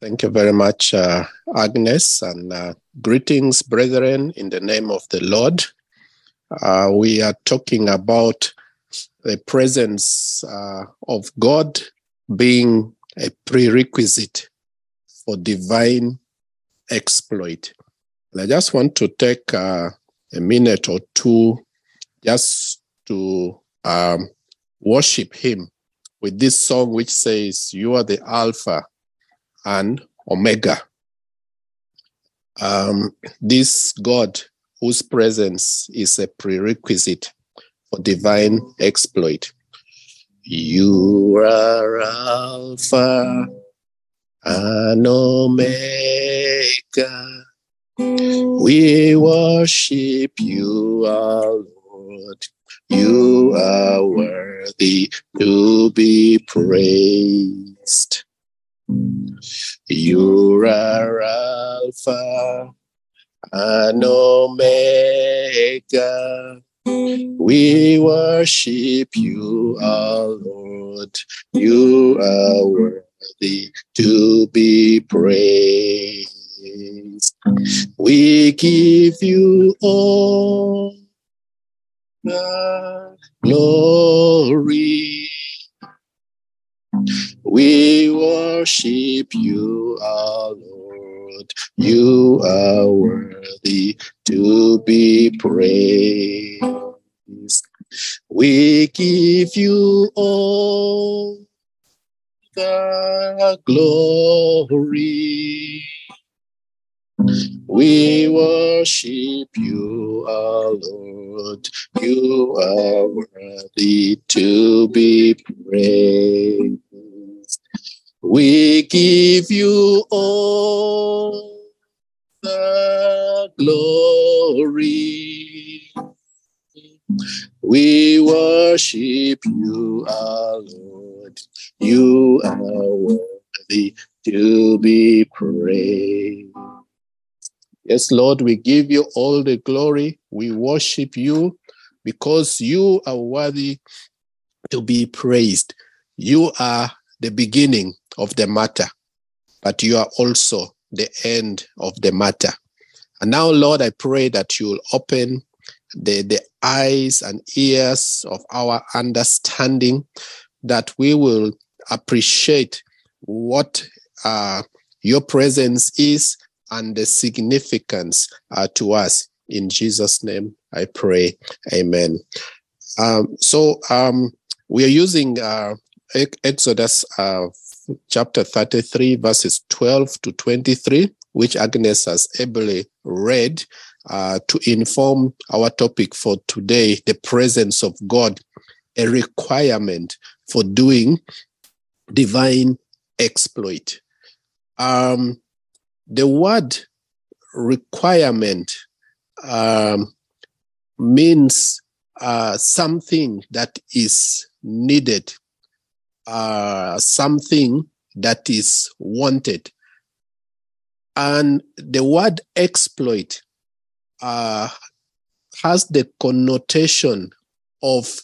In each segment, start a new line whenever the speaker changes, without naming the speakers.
Thank you very much, uh, Agnes, and uh, greetings, brethren, in the name of the Lord. Uh, we are talking about the presence uh, of God being a prerequisite for divine exploit. And I just want to take uh, a minute or two just to um, worship Him with this song which says, You are the Alpha and Omega. Um, this God whose presence is a prerequisite for divine exploit. You are Alpha and Omega. We worship you, our Lord. You are worthy to be praised. You are Alpha and Omega. We worship you, our Lord. You are worthy to be praised. We give you all glory. We worship you, our Lord. You are worthy to be praised. We give you all the glory. We worship you, our Lord. You are worthy to be praised. We give you all the glory. We worship you, our Lord. You are worthy to be praised. Yes, Lord, we give you all the glory. We worship you because you are worthy to be praised. You are the beginning of the matter, but you are also the end of the matter. And now, Lord, I pray that you will open the, the eyes and ears of our understanding, that we will appreciate what uh, your presence is and the significance uh, to us. In Jesus' name, I pray. Amen. Um, so um, we are using uh, Exodus uh, chapter 33, verses 12 to 23, which Agnes has ably read uh, to inform our topic for today the presence of God, a requirement for doing divine exploit. Um, the word requirement um, means uh, something that is needed, uh, something that is wanted. And the word exploit uh, has the connotation of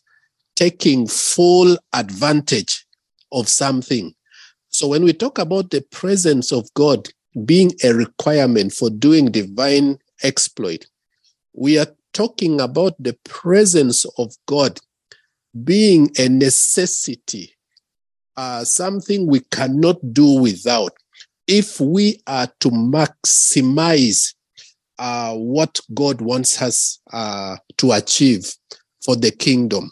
taking full advantage of something. So when we talk about the presence of God being a requirement for doing divine exploit, we are talking about the presence of God being a necessity, uh, something we cannot do without if we are to maximize uh, what God wants us uh, to achieve for the kingdom.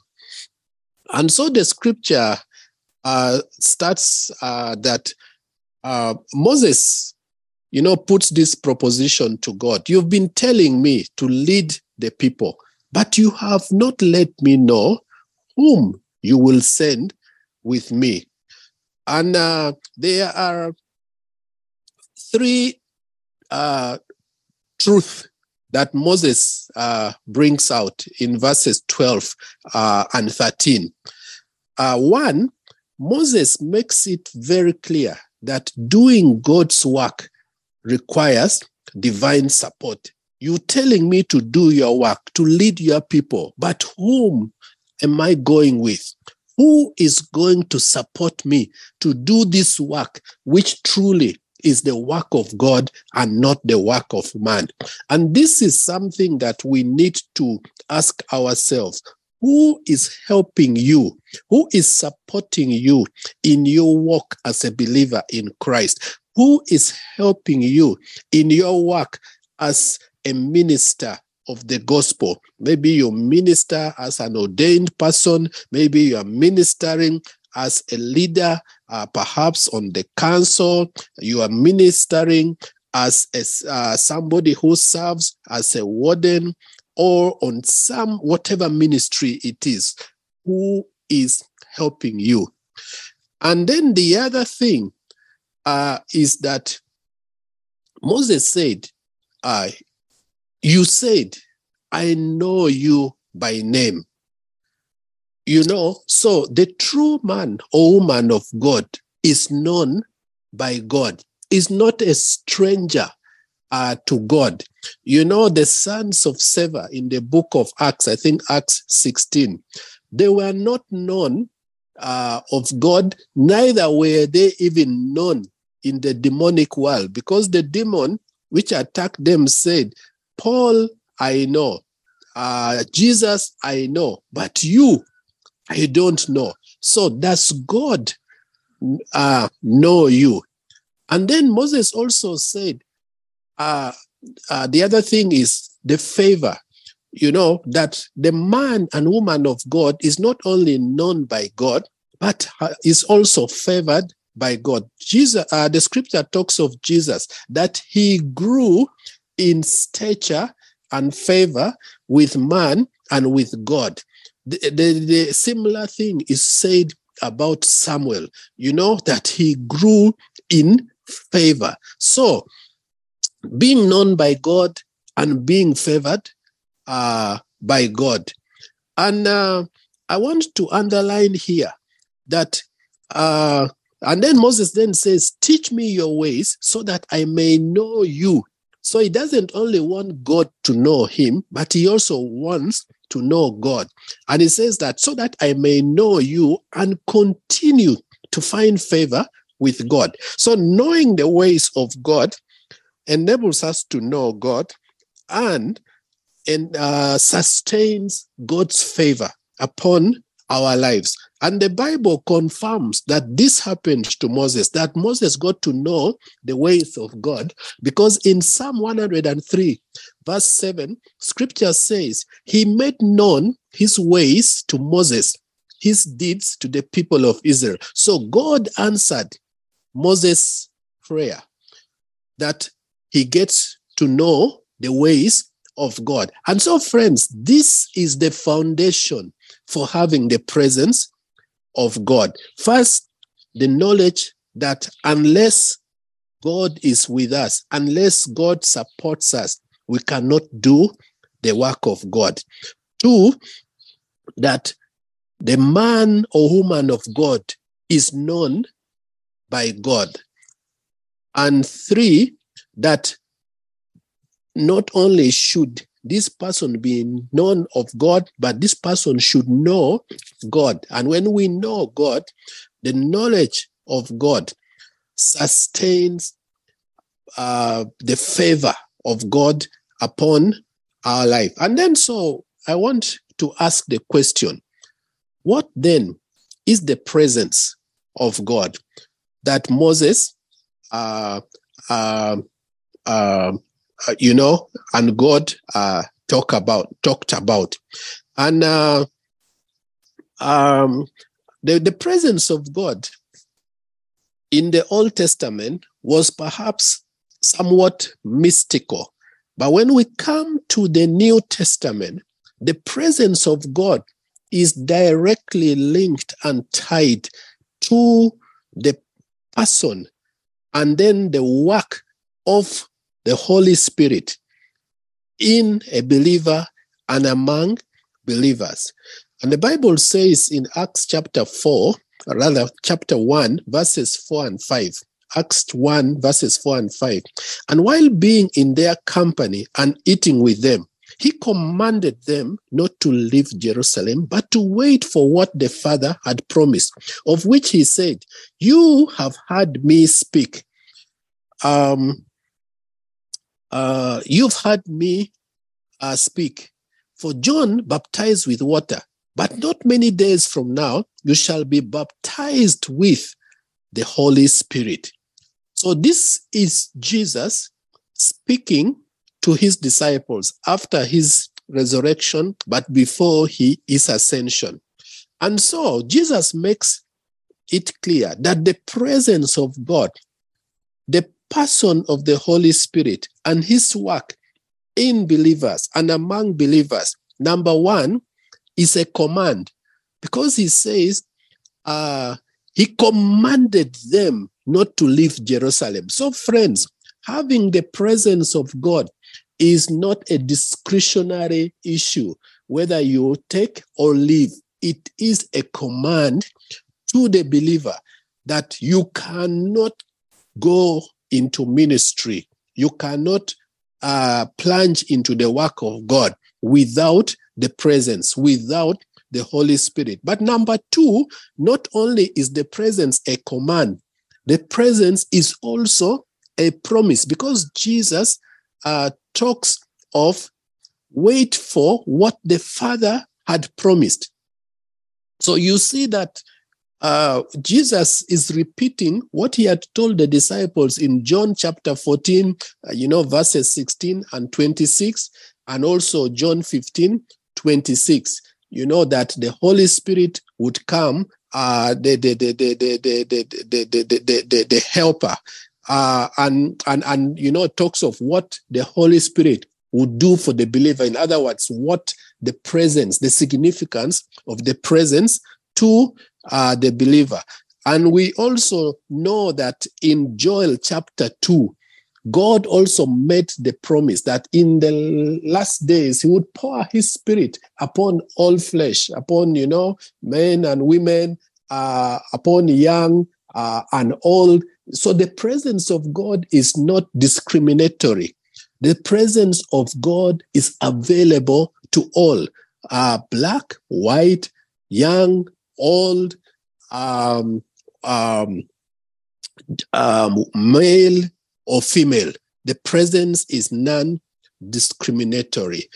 And so the scripture uh, starts uh, that uh, Moses, you know, puts this proposition to God. You've been telling me to lead the people, but you have not let me know whom you will send with me. And uh, there are three uh, truth that Moses uh, brings out in verses 12 uh, and 13. Uh, one, Moses makes it very clear that doing God's work requires divine support. You're telling me to do your work, to lead your people, but whom am I going with? Who is going to support me to do this work, which truly is the work of God and not the work of man. And this is something that we need to ask ourselves. Who is helping you? Who is supporting you in your walk as a believer in Christ? Who is helping you in your work as a minister of the gospel. Maybe you minister as an ordained person, maybe you are ministering as a leader, uh, perhaps on the council, you are ministering as a, uh, somebody who serves as a warden or on some whatever ministry it is who is helping you and then the other thing uh, is that moses said uh, you said i know you by name you know, so the true man or woman of God is known by God, is not a stranger uh, to God. You know, the sons of Sceva in the book of Acts, I think Acts 16, they were not known uh, of God, neither were they even known in the demonic world, because the demon which attacked them said, Paul, I know, uh, Jesus, I know, but you, I don't know. So does God uh, know you? And then Moses also said, uh, uh, the other thing is the favor. You know, that the man and woman of God is not only known by God, but uh, is also favored by God. Jesus, uh, the scripture talks of Jesus that he grew in stature and favor with man and with God. The, the, the similar thing is said about Samuel, you know, that he grew in favor. So, being known by God and being favored uh, by God. And uh, I want to underline here that, uh, and then Moses then says, Teach me your ways so that I may know you. So he doesn't only want God to know him, but he also wants to know God. And he says that so that I may know you and continue to find favor with God. So knowing the ways of God enables us to know God and, and uh, sustains God's favor upon our lives. And the Bible confirms that this happened to Moses, that Moses got to know the ways of God, because in Psalm 103, verse 7, scripture says, He made known his ways to Moses, his deeds to the people of Israel. So God answered Moses' prayer that he gets to know the ways of God. And so, friends, this is the foundation for having the presence of God. First, the knowledge that unless God is with us, unless God supports us, we cannot do the work of God. Two, that the man or woman of God is known by God. And three, that not only should this person being known of God, but this person should know God. And when we know God, the knowledge of God sustains uh, the favor of God upon our life. And then, so I want to ask the question what then is the presence of God that Moses, uh, uh, uh, you know, and God uh, talk about talked about, and uh, um, the the presence of God in the Old Testament was perhaps somewhat mystical. But when we come to the New Testament, the presence of God is directly linked and tied to the person and then the work of the Holy Spirit in a believer and among believers. And the Bible says in Acts chapter 4, rather chapter 1, verses 4 and 5, Acts 1, verses 4 and 5. And while being in their company and eating with them, he commanded them not to leave Jerusalem, but to wait for what the Father had promised, of which he said, You have heard me speak. um, uh, you've heard me uh, speak. For John baptized with water, but not many days from now, you shall be baptized with the Holy Spirit. So, this is Jesus speaking to his disciples after his resurrection, but before he, his ascension. And so, Jesus makes it clear that the presence of God, the person of the Holy Spirit, and his work in believers and among believers, number one, is a command because he says, uh, he commanded them not to leave Jerusalem. So, friends, having the presence of God is not a discretionary issue, whether you take or leave. It is a command to the believer that you cannot go into ministry, you cannot uh, plunge into the work of God without the presence, without the Holy Spirit. But number two, not only is the presence a command, the presence is also a promise because Jesus uh, talks of wait for what the Father had promised. So you see that uh, Jesus is repeating what he had told the disciples in John chapter 14, uh, you know, verses 16 and 26, and also John 15, 26. You know that the Holy Spirit would come, uh, the, the, the, the, the, the, the, the, the, the, the, the helper, uh, and, and, and, you know, talks of what the Holy Spirit would do for the believer. In other words, what the presence, the significance of the presence to uh, the believer. And we also know that in Joel chapter 2, God also made the promise that in the last days he would pour his spirit upon all flesh, upon, you know, men and women, uh, upon young uh, and old. So the presence of God is not discriminatory. The presence of God is available to all, uh, black, white, young, old, um, um, um, male or female. The presence is non discriminatory.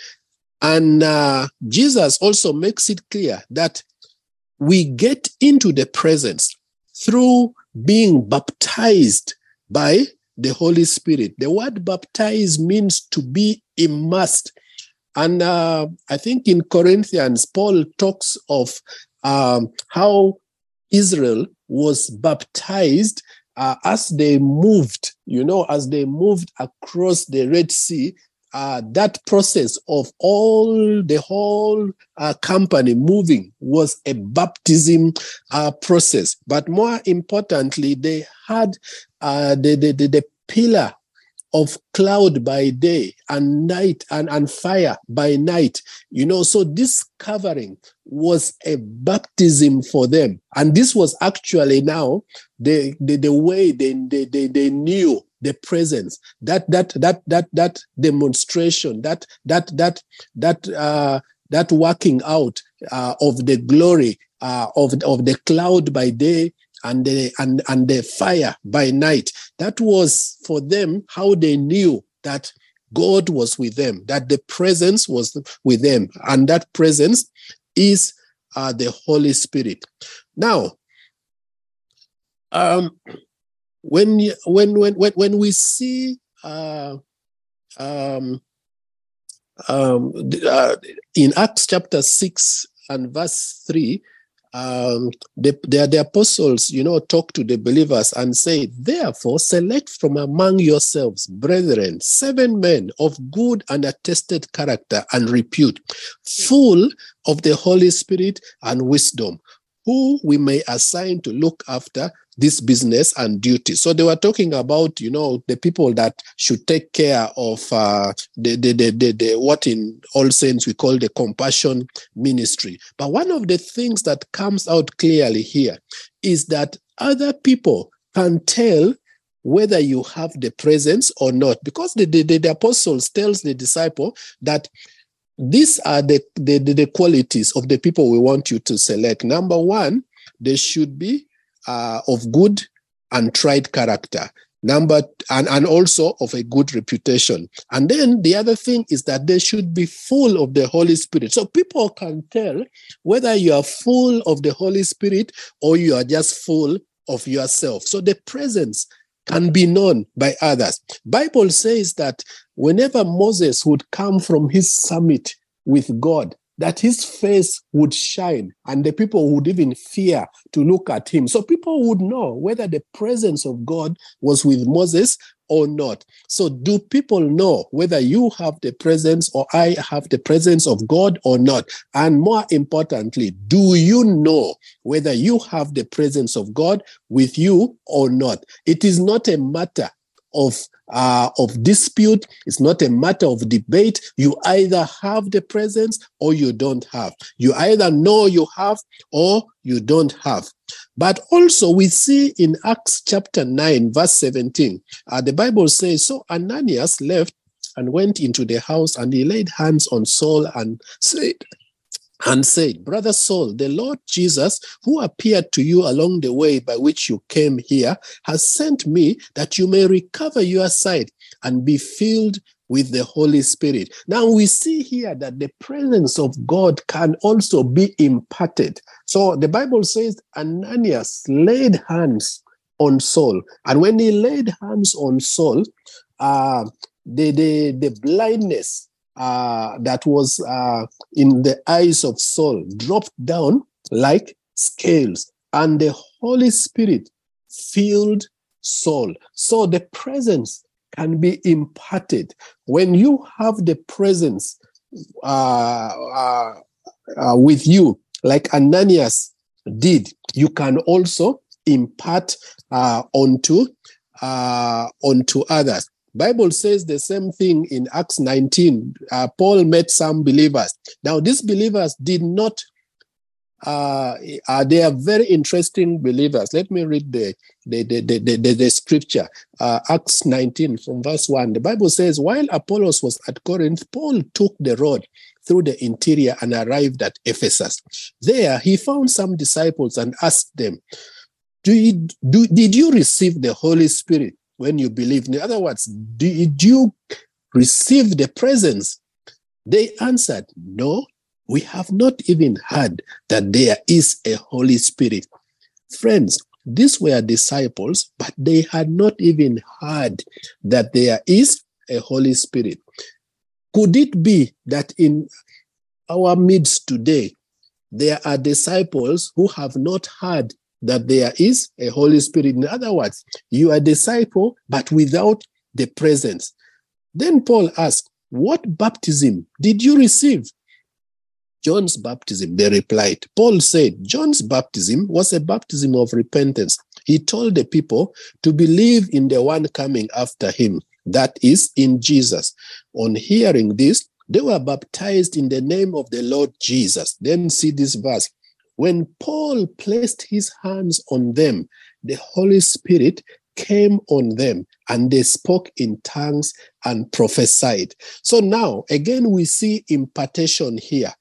And uh, Jesus also makes it clear that we get into the presence through being baptized by the Holy Spirit. The word baptize means to be immersed. And uh, I think in Corinthians, Paul talks of um, how Israel was baptized uh, as they moved, you know, as they moved across the Red Sea, uh, that process of all the whole uh, company moving was a baptism uh, process. But more importantly, they had uh, the, the, the, the pillar of cloud by day and night and, and fire by night. You know, so this covering was a baptism for them. And this was actually now the, the, the way they, they, they, they knew the presence that that that that that demonstration that that that that uh that working out uh, of the glory uh, of of the cloud by day and the and and the fire by night. That was for them how they knew that God was with them, that the presence was with them, and that presence is uh, the Holy Spirit. Now, um, when when when when we see uh, um, um, uh, in Acts chapter six and verse three, um, the, the, the, apostles, you know, talk to the believers and say, therefore, select from among yourselves, brethren, seven men of good and attested character and repute, full of the Holy Spirit and wisdom, who we may assign to look after this business and duty. So they were talking about, you know, the people that should take care of uh, the, the, the, the, the what in All Saints we call the compassion ministry. But one of the things that comes out clearly here is that other people can tell whether you have the presence or not, because the, the, the apostles tells the disciple that these are the, the, the, qualities of the people we want you to select. Number one, they should be uh, of good and tried character. Number and, and also of a good reputation. And then the other thing is that they should be full of the Holy Spirit. So people can tell whether you are full of the Holy Spirit or you are just full of yourself. So the presence can be known by others. Bible says that whenever Moses would come from his summit with God, that his face would shine and the people would even fear to look at him. So people would know whether the presence of God was with Moses or not. So, do people know whether you have the presence or I have the presence of God or not? And more importantly, do you know whether you have the presence of God with you or not? It is not a matter of uh, of dispute. It's not a matter of debate. You either have the presence or you don't have. You either know you have or you don't have. But also, we see in Acts chapter 9, verse 17, uh, the Bible says, So Ananias left and went into the house and he laid hands on Saul and said, and said, Brother Saul, the Lord Jesus, who appeared to you along the way by which you came here, has sent me that you may recover your sight and be filled with the Holy Spirit. Now we see here that the presence of God can also be imparted. So the Bible says Ananias laid hands on Saul. And when he laid hands on Saul, uh, the, the, the blindness uh, that was uh, in the eyes of Saul dropped down like scales, and the Holy Spirit filled Saul. So the presence can be imparted. When you have the presence uh, uh, uh with you, like Ananias did, you can also impart uh, onto onto others. Bible says the same thing in Acts 19. Uh, Paul met some believers. Now, these believers did not, uh, uh, they are very interesting believers. Let me read the, the, the, the, the, the scripture. Uh, Acts 19 from verse 1. The Bible says, while Apollos was at Corinth, Paul took the road through the interior and arrived at Ephesus. There, he found some disciples and asked them, do you, do, did you receive the Holy Spirit when you believe. In other words, did you receive the presence? They answered, No, we have not even heard that there is a Holy Spirit. Friends, these were disciples, but they had not even heard that there is a Holy Spirit. Could it be that in our midst today, there are disciples who have not heard that there is a Holy Spirit. In other words, you are a disciple, but without the presence. Then Paul asked, What baptism did you receive? John's baptism, they replied. Paul said, John's baptism was a baptism of repentance. He told the people to believe in the one coming after him, that is, in Jesus. On hearing this, they were baptized in the name of the Lord Jesus. Then see this verse. When Paul placed his hands on them, the Holy Spirit came on them and they spoke in tongues and prophesied. So now, again, we see impartation here.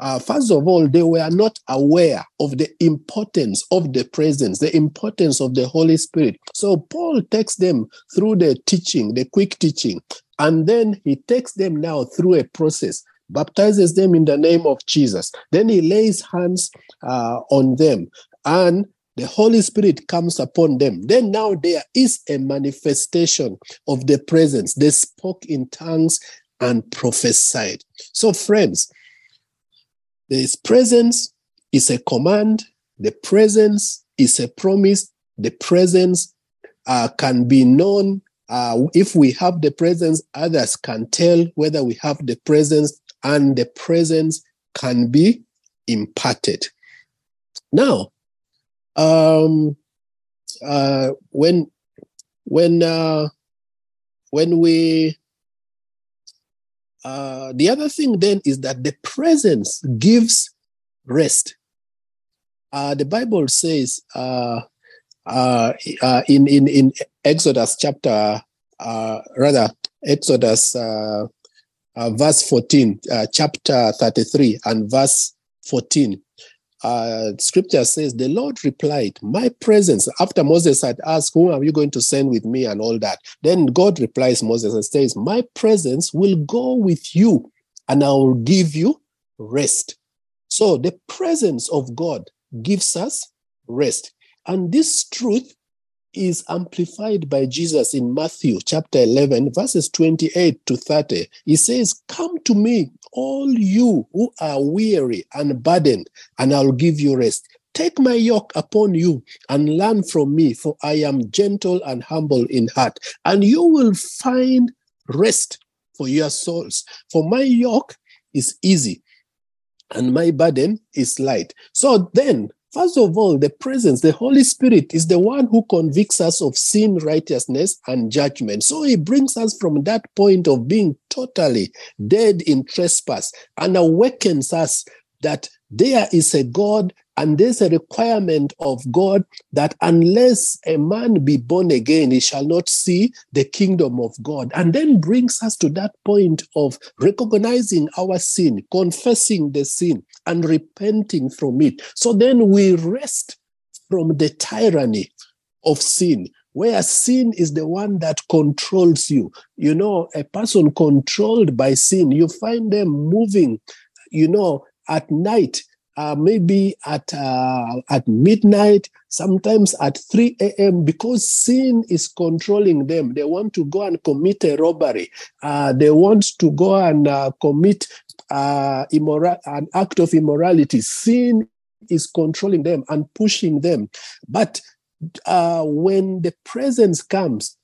Uh, first of all, they were not aware of the importance of the presence, the importance of the Holy Spirit. So Paul takes them through the teaching, the quick teaching, and then he takes them now through a process baptizes them in the name of Jesus. Then he lays hands uh, on them and the Holy Spirit comes upon them. Then now there is a manifestation of the presence. They spoke in tongues and prophesied. So, friends, this presence is a command, the presence is a promise, the presence uh, can be known. Uh, if we have the presence, others can tell whether we have the presence and the presence can be imparted. Now, um, uh, when when uh, when we uh, the other thing then is that the presence gives rest. Uh, the Bible says uh, uh, uh, in in in Exodus chapter uh, rather Exodus uh, verse 14, uh, chapter 33, and verse 14. uh, scripture says, The Lord replied, My presence, after Moses had asked, Who are you going to send with me and all that? Then God replies Moses and says, My presence will go with you and I will give you rest. So the presence of God gives us rest. And this truth is amplified by Jesus in Matthew chapter 11, verses 28 to 30. He says, Come to me, all you who are weary and burdened, and I'll give you rest. Take my yoke upon you and learn from me, for I am gentle and humble in heart, and you will find rest for your souls. For my yoke is easy and my burden is light. So then, First of all, the presence, the Holy Spirit is the one who convicts us of sin, righteousness, and judgment. So he brings us from that point of being totally dead in trespass and awakens us that there is a God and there's a requirement of God that unless a man be born again, he shall not see the kingdom of God. And then brings us to that point of recognizing our sin, confessing the sin, and repenting from it. So then we rest from the tyranny of sin, where sin is the one that controls you. You know, a person controlled by sin, you find them moving, you know, at night uh, maybe at uh, at midnight, sometimes at 3 a.m. because sin is controlling them. They want to go and commit a robbery. Uh, they want to go and uh, commit uh, immora- an act of immorality. Sin is controlling them and pushing them. But uh, when the presence comes,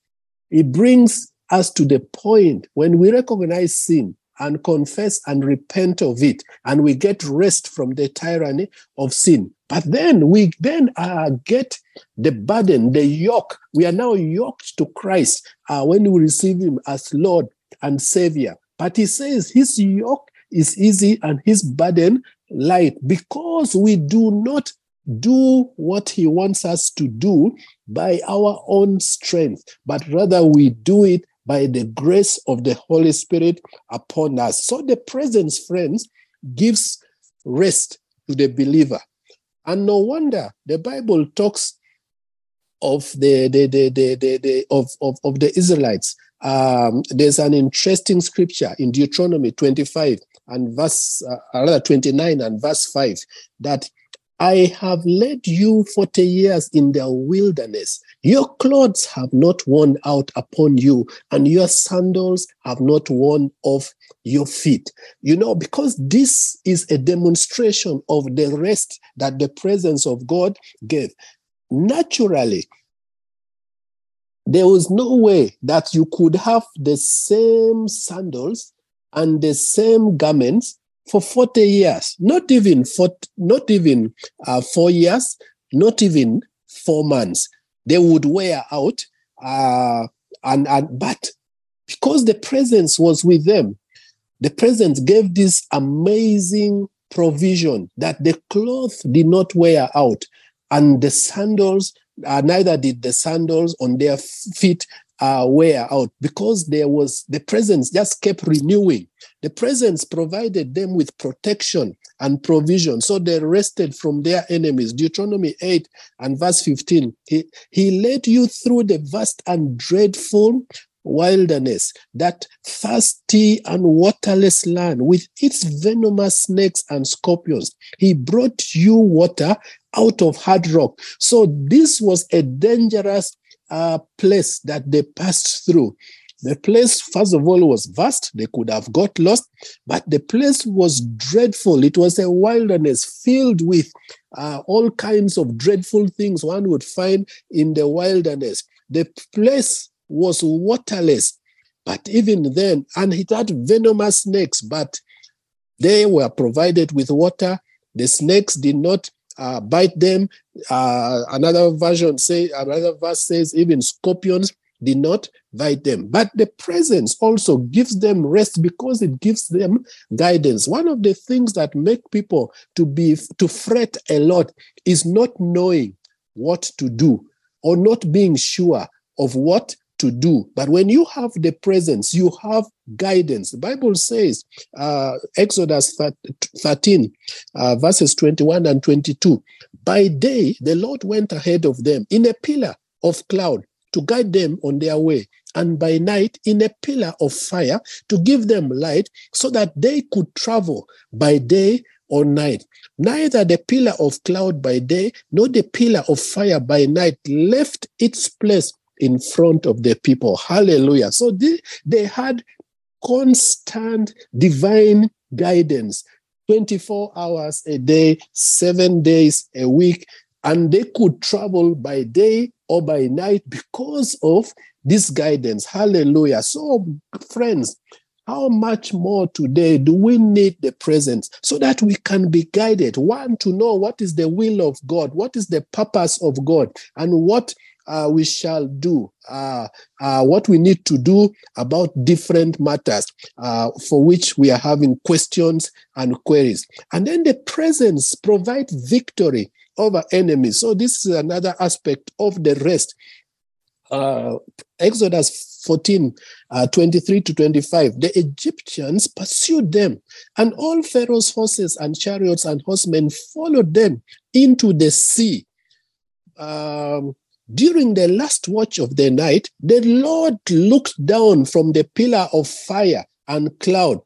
it brings us to the point when we recognize sin and confess and repent of it, and we get rest from the tyranny of sin. But then we then uh, get the burden, the yoke. We are now yoked to Christ uh, when we receive Him as Lord and Savior. But He says His yoke is easy and His burden light because we do not do what He wants us to do by our own strength, but rather we do it by the grace of the Holy Spirit upon us. So the presence, friends, gives rest to the believer. And no wonder the Bible talks of the, the, the, the, the, the of, of, of the Israelites. Um, there's an interesting scripture in Deuteronomy 25 and verse uh, rather 29 and verse 5 that I have led you 40 years in the wilderness. Your clothes have not worn out upon you, and your sandals have not worn off your feet. You know, because this is a demonstration of the rest that the presence of God gave. Naturally, there was no way that you could have the same sandals and the same garments for 40 years, not even for, not even uh, four years, not even four months. They would wear out, uh, and, and but because the presence was with them, the presence gave this amazing provision that the cloth did not wear out, and the sandals, uh, neither did the sandals on their feet uh, wear out because there was the presence just kept renewing. The presence provided them with protection and provision, so they rested from their enemies. Deuteronomy 8 and verse 15. He, he led you through the vast and dreadful wilderness, that thirsty and waterless land with its venomous snakes and scorpions. He brought you water out of hard rock. So this was a dangerous uh, place that they passed through. The place, first of all, was vast. They could have got lost, but the place was dreadful. It was a wilderness filled with uh, all kinds of dreadful things one would find in the wilderness. The place was waterless, but even then, and it had venomous snakes, but they were provided with water. The snakes did not uh, bite them. Uh, another version say another verse says even scorpions did not bite them. But the presence also gives them rest because it gives them guidance. One of the things that make people to be to fret a lot is not knowing what to do or not being sure of what to do. But when you have the presence, you have guidance. The Bible says, uh, Exodus 13, uh, verses 21 and 22, by day the Lord went ahead of them in a pillar of cloud to guide them on their way, and by night in a pillar of fire to give them light so that they could travel by day or night. Neither the pillar of cloud by day nor the pillar of fire by night left its place in front of the people. Hallelujah. So they, they had constant divine guidance 24 hours a day, seven days a week, and they could travel by day or by night because of this guidance. Hallelujah. So, friends, how much more today do we need the presence so that we can be guided? One, to know what is the will of God, what is the purpose of God, and what uh, we shall do, uh, uh, what we need to do about different matters uh, for which we are having questions and queries. And then the presence provides victory over enemies. So, this is another aspect of the rest. Uh, Exodus 14, uh, 23 to 25, the Egyptians pursued them, and all Pharaoh's horses and chariots and horsemen followed them into the sea. Um, during the last watch of the night, the Lord looked down from the pillar of fire and cloud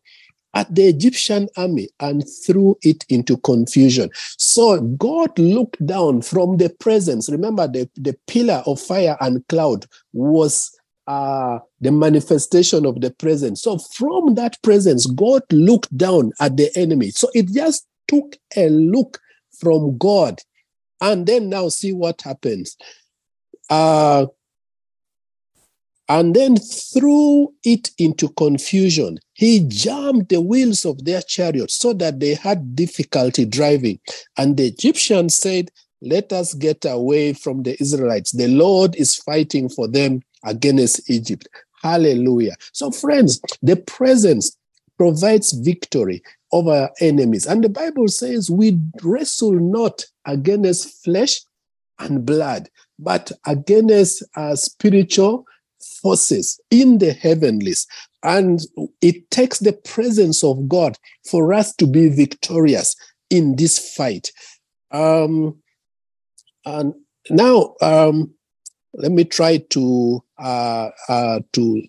at the Egyptian army and threw it into confusion. So God looked down from the presence. Remember, the, the pillar of fire and cloud was uh, the manifestation of the presence. So from that presence, God looked down at the enemy. So it just took a look from God. And then now see what happens. Uh, and then threw it into confusion. He jammed the wheels of their chariots so that they had difficulty driving. And the Egyptians said, Let us get away from the Israelites. The Lord is fighting for them against Egypt. Hallelujah. So, friends, the presence provides victory over enemies. And the Bible says we wrestle not against flesh and blood, but against uh, spiritual forces in the heavenlies. And it takes the presence of God for us to be victorious in this fight. Um, and now, um, let me try to uh, uh, to,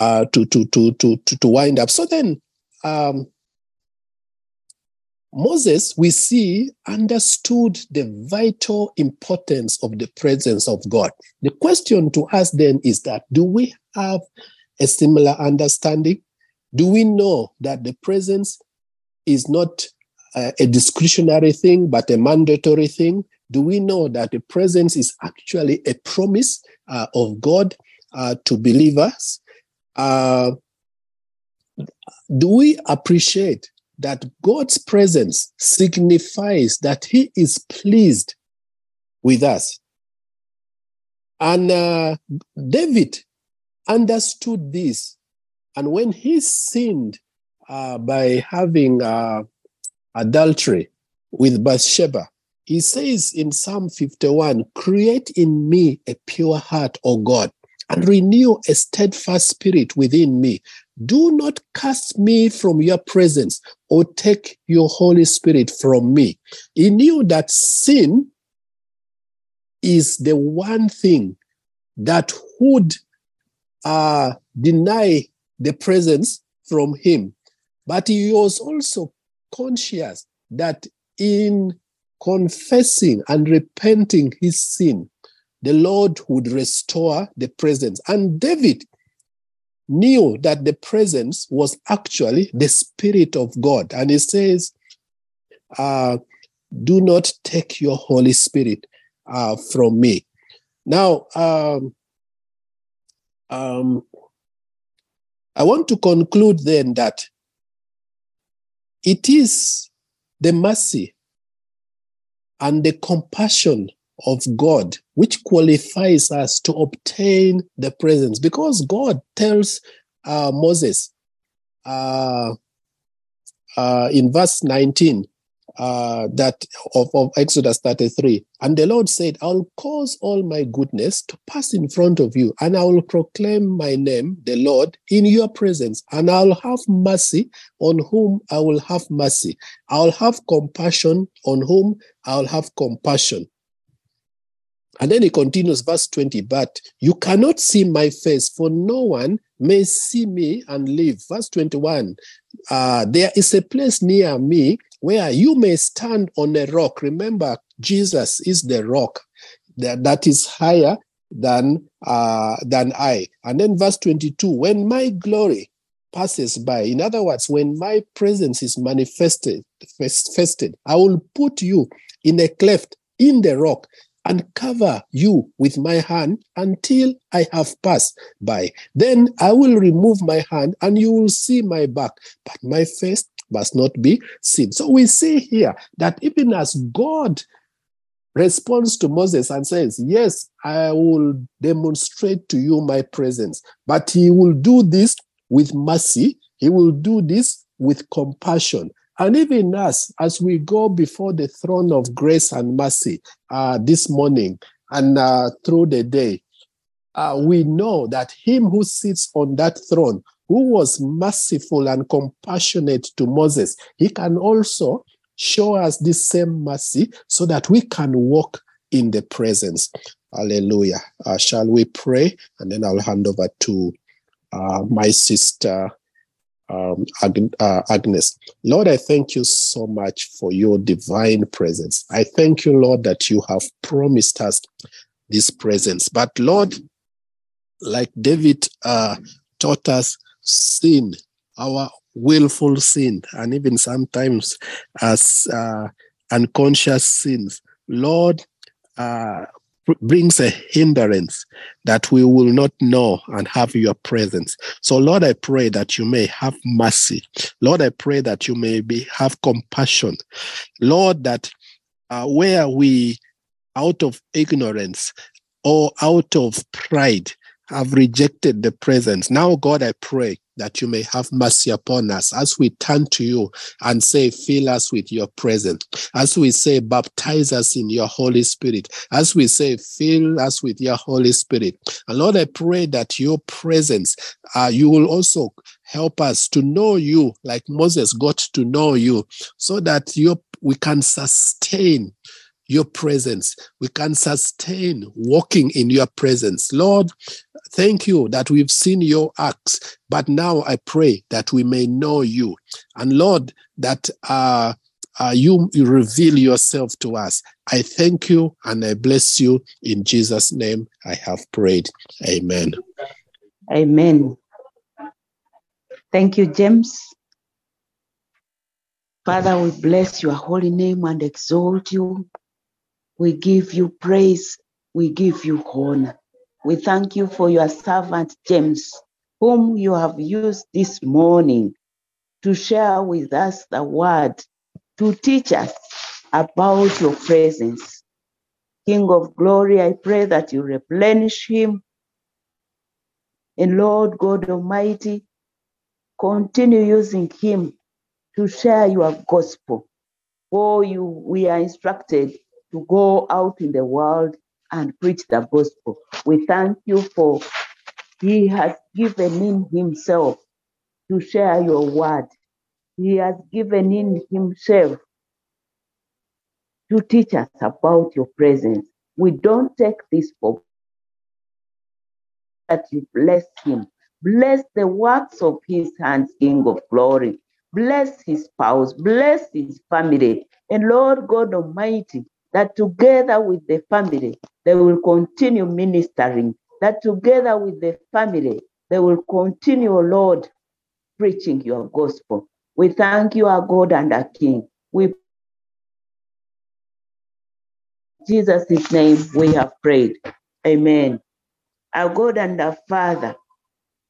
uh, to, to to to to to wind up. So then, um, Moses, we see, understood the vital importance of the presence of God. The question to ask then is that do we have a similar understanding? Do we know that the presence is not uh, a discretionary thing, but a mandatory thing? Do we know that the presence is actually a promise uh, of God uh, to believers? Uh, do we appreciate that God's presence signifies that He is pleased with us. And uh, David understood this. And when he sinned uh, by having uh, adultery with Bathsheba, he says in Psalm 51 Create in me a pure heart, O God, and renew a steadfast spirit within me. Do not cast me from your presence or take your Holy Spirit from me. He knew that sin is the one thing that would uh, deny the presence from him. But he was also conscious that in confessing and repenting his sin, the Lord would restore the presence. And David knew that the presence was actually the Spirit of God. And he says, uh, Do not take your Holy Spirit uh, from me. Now, um, um, I want to conclude then that it is the mercy and the compassion of God which qualifies us to obtain the presence because God tells uh, Moses uh, uh, in verse 19 uh, that of, of Exodus 33. And the Lord said, I'll cause all my goodness to pass in front of you, and I will proclaim my name, the Lord, in your presence, and I'll have mercy on whom I will have mercy. I'll have compassion on whom I'll have compassion. And then he continues, verse 20, but you cannot see my face, for no one may see me and live. Verse 21, uh, there is a place near me where you may stand on a rock. Remember, Jesus is the rock that, that is higher than uh, than I. And then verse 22, when my glory passes by, in other words, when my presence is manifested, manifested, I will put you in a cleft in the rock and cover you with my hand until I have passed by. Then I will remove my hand and you will see my back, but my face must not be seen. So we see here that even as God responds to Moses and says, Yes, I will demonstrate to you my presence, but he will do this with mercy, he will do this with compassion. And even us, as we go before the throne of grace and mercy uh, this morning and uh, through the day, uh, we know that him who sits on that throne who was merciful and compassionate to Moses, he can also show us this same mercy so that we can walk in the presence. Hallelujah. Uh, shall we pray? And then I'll hand over to uh, my sister um, Ag- uh, Agnes. Lord, I thank you so much for your divine presence. I thank you, Lord, that you have promised us this presence. But Lord, like David uh, taught us, sin, our willful sin, and even sometimes as uh, unconscious sins, Lord, uh, brings a hindrance that we will not know and have your presence. So, Lord, I pray that you may have mercy. Lord, I pray that you may be have compassion. Lord, that uh, where we, out of ignorance or out of pride, have rejected the presence. Now, God, I pray that you may have mercy upon us as we turn to you and say, Fill us with your presence. As we say, Baptize us in your Holy Spirit. As we say, Fill us with your Holy Spirit. And Lord, I pray that your presence, uh, you will also help us to know you like Moses got to know you so that you we can sustain your presence. We can sustain walking in your presence. Lord, thank you that we've seen your acts, but now I pray that we may know you. And Lord, that uh, uh, you, you reveal yourself to us. I thank you and I bless you. In Jesus' name, I have prayed. Amen.
Amen. Thank you, James. Father, we bless your holy name and exalt you. We give you praise. We give you honor. We thank you for your servant James, whom you have used this morning to share with us the word, to teach us about your presence. King of glory, I pray that you replenish him. And Lord God Almighty, continue using him to share your gospel. For you, we are instructed to go out in the world and preach the gospel. We thank you for he has given in himself to share your word. He has given in himself to teach us about your presence. We don't take this for that you bless him. Bless the works of his hands, King of glory. Bless his spouse. Bless his family. And Lord God Almighty, that together with the family, they will continue ministering, that together with the family, they will continue, Lord, preaching your gospel. We thank you, our God and our King. We Jesus' name we have prayed. Amen. Our God and our Father,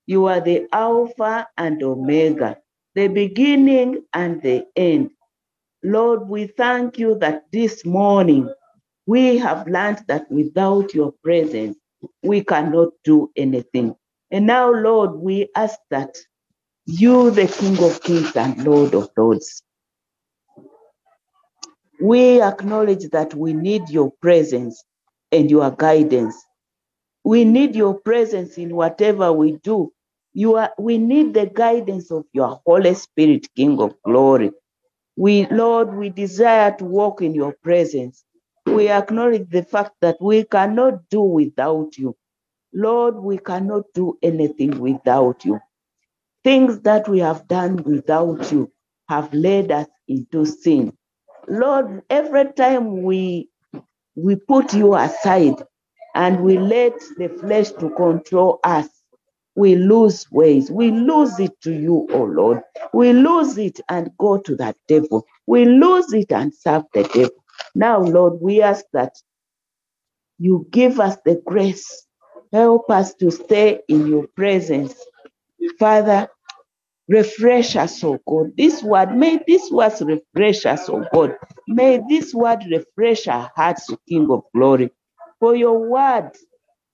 you are the Alpha and Omega, the beginning and the end. Lord, we thank you that this morning we have learned that without your presence, we cannot do anything. And now, Lord, we ask that you, the King of Kings and Lord of Lords, We acknowledge that we need your presence and your guidance. We need your presence in whatever we do. You are, we need the guidance of your Holy Spirit, King of glory. We, Lord, we desire to walk in your presence. We acknowledge the fact that we cannot do without you. Lord, we cannot do anything without you. Things that we have done without you have led us into sin. Lord, every time we we put you aside and we let the flesh to control us, we lose ways. We lose it to you, oh Lord. We lose it and go to that devil. We lose it and serve the devil. Now, Lord, we ask that you give us the grace. Help us to stay in your presence. Father, refresh us, oh God. This word, may this word refresh us, oh God. May this word refresh our hearts, King of glory. For your word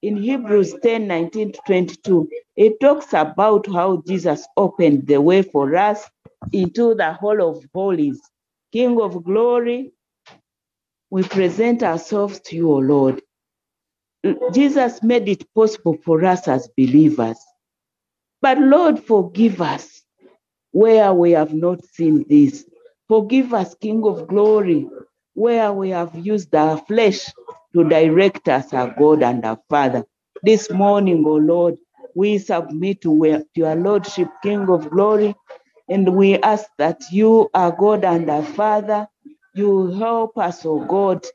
in Hebrews 10 19 to 22, it talks about how Jesus opened the way for us into the Holy of Holies. King of glory, we present ourselves to you, O Lord. Jesus made it possible for us as believers. But Lord, forgive us where we have not seen this. Forgive us, King of glory, where we have used our flesh to direct us, our God and our Father. This morning, O Lord, we submit to your Lordship, King of glory, and we ask that you, our God and our Father, you help us, O God,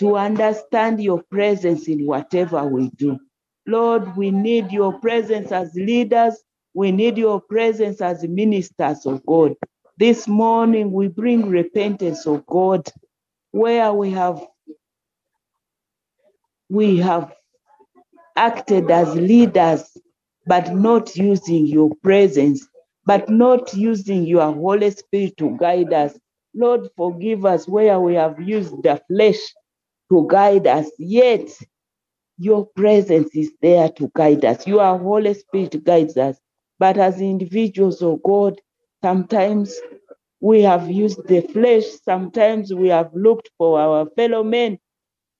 to understand your presence in whatever we do. Lord, we need your presence as leaders. We need your presence as ministers of God. This morning, we bring repentance, of God, where we have we have acted as leaders, but not using your presence, but not using your Holy Spirit to guide us. Lord, forgive us where we have used the flesh to guide us, yet your presence is there to guide us. Your Holy Spirit guides us. But as individuals, oh God, sometimes we have used the flesh, sometimes we have looked for our fellow men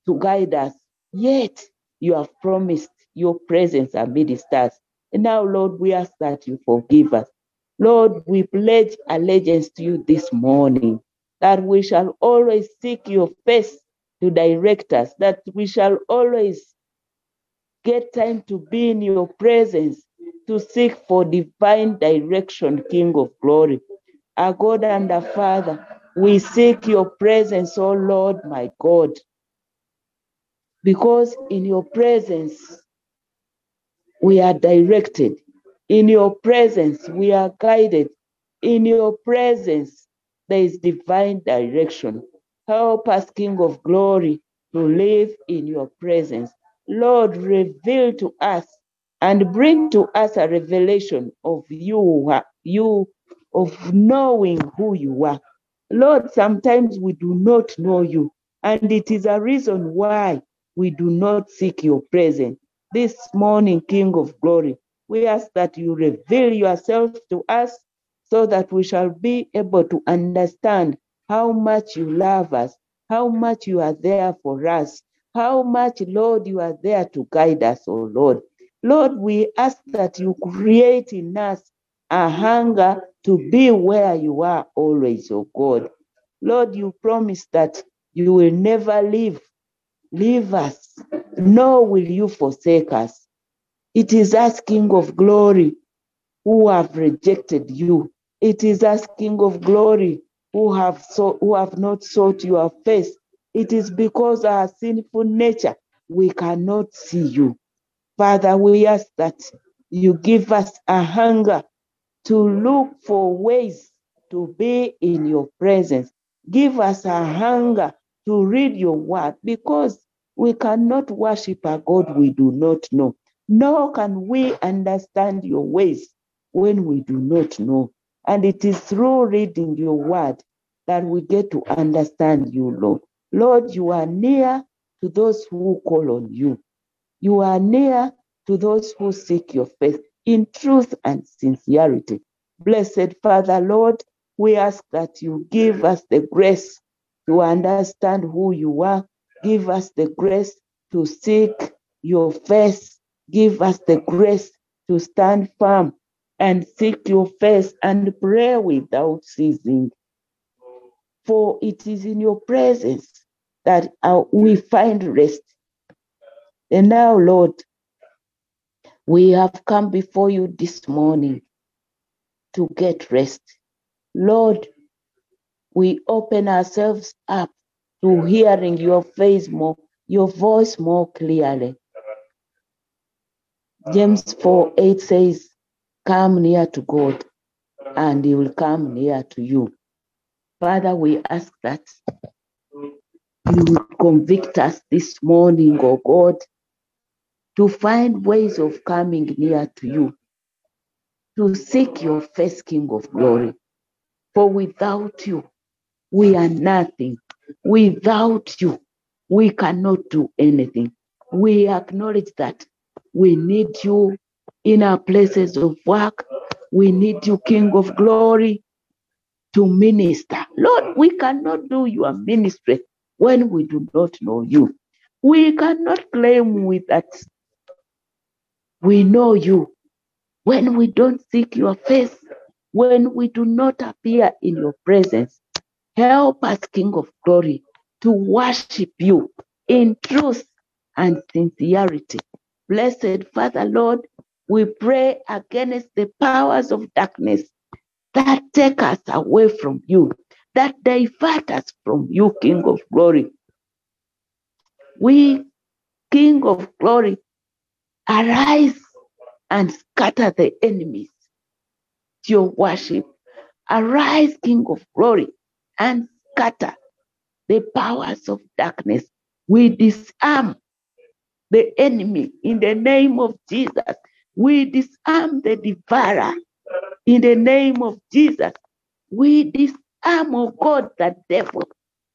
to guide us. Yet you have promised your presence amidst us. And now, Lord, we ask that you forgive us. Lord, we pledge allegiance to you this morning, that we shall always seek your face to direct us, that we shall always get time to be in your presence, to seek for divine direction, King of glory. Our God and our Father, we seek your presence, oh Lord, my God because in your presence we are directed. In your presence we are guided. In your presence there is divine direction. Help us, King of glory, to live in your presence. Lord, reveal to us and bring to us a revelation of you, uh, you of knowing who you are. Lord, sometimes we do not know you, and it is a reason why we do not seek your presence. This morning, King of glory, we ask that you reveal yourself to us so that we shall be able to understand how much you love us, how much you are there for us, how much, Lord, you are there to guide us, oh Lord. Lord, we ask that you create in us a hunger to be where you are always, oh God. Lord, you promise that you will never leave leave us, nor will you forsake us. It is us, King of glory, who have rejected you. It is us, King of glory, who have, so, who have not sought your face. It is because our sinful nature we cannot see you. Father, we ask that you give us a hunger to look for ways to be in your presence. Give us a hunger to read your word because we cannot worship a God we do not know, nor can we understand your ways when we do not know. And it is through reading your word that we get to understand you, Lord. Lord, you are near to those who call on you. You are near to those who seek your face in truth and sincerity. Blessed Father, Lord, we ask that you give us the grace to understand who you are. Give us the grace to seek your face. Give us the grace to stand firm and seek your face and pray without ceasing. For it is in your presence that uh, we find rest. And now, Lord, we have come before you this morning to get rest. Lord, we open ourselves up to hearing your face more, your voice more clearly. James 4 8 says, Come near to God, and he will come near to you. Father, we ask that you would convict us this morning, oh God, to find ways of coming near to you, to seek your face, King of glory. For without you, we are nothing. Without you, we cannot do anything. We acknowledge that we need you in our places of work. We need you, King of glory, to minister. Lord, we cannot do your ministry when we do not know you. We cannot claim with that we know you when we don't seek your face, when we do not appear in your presence. Help us, King of glory, to worship you in truth and sincerity. Blessed Father, Lord, we pray against the powers of darkness that take us away from you, that divert us from you, King of glory. We, King of glory, arise and scatter the enemies your worship. Arise, King of glory, and scatter the powers of darkness. We disarm the enemy in the name of Jesus. We disarm the devourer in the name of Jesus. We disarm, of God, the devil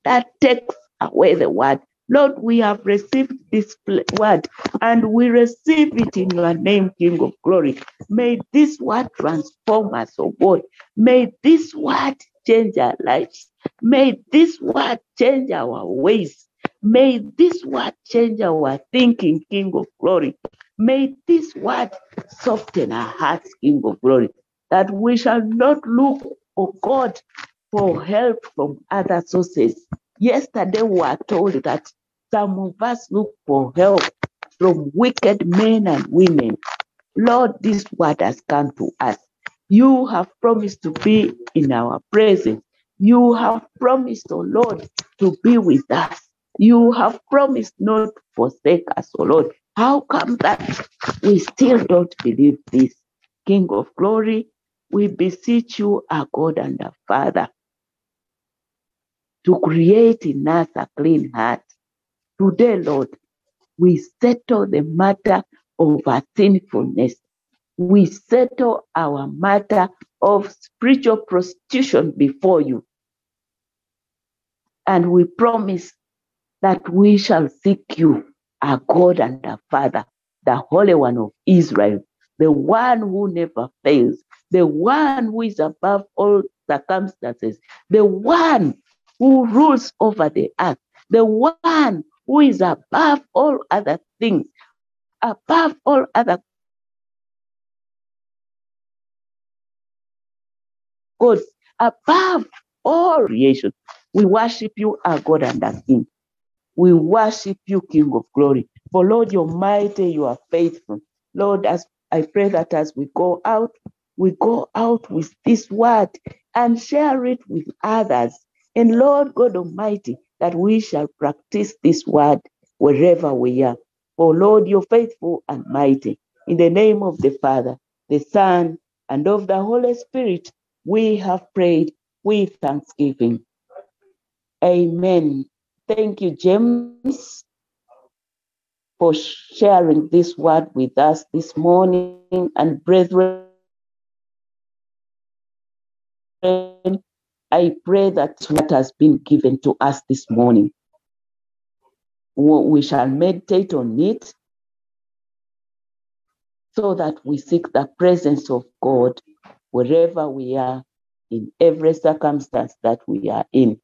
that takes away the word. Lord, we have received this word and we receive it in your name, King of glory. May this word transform us, oh God. May this word change our lives. May this word change our ways. May this word change our thinking, King of glory. May this word soften our hearts, King of glory, that we shall not look, oh God, for help from other sources. Yesterday we were told that some of us look for help from wicked men and women. Lord, this word has come to us. You have promised to be in our presence. You have promised, oh Lord, to be with us. You have promised not to forsake us, oh Lord. How come that we still don't believe this? King of glory, we beseech you, our God and our Father, to create in us a clean heart. Today, Lord, we settle the matter of our sinfulness. We settle our matter of spiritual prostitution before you. And we promise that we shall seek you, our God and our Father, the Holy One of Israel, the one who never fails, the one who is above all circumstances, the one who rules over the earth, the one who is above all other things, above all other gods, above all creation. We worship you, our God and our King. We worship you, King of glory. For Lord, you're mighty, you are faithful. Lord, as I pray that as we go out, we go out with this word and share it with others. And Lord God Almighty, that we shall practice this word wherever we are. For Lord, you're faithful and mighty. In the name of the Father, the Son, and of the Holy Spirit, we have prayed with thanksgiving. Amen. Thank you, James, for sharing this word with us this morning. And brethren, I pray that what has been given to us this morning, we shall meditate on it so that we seek the presence of God wherever we are, in every circumstance that we are in.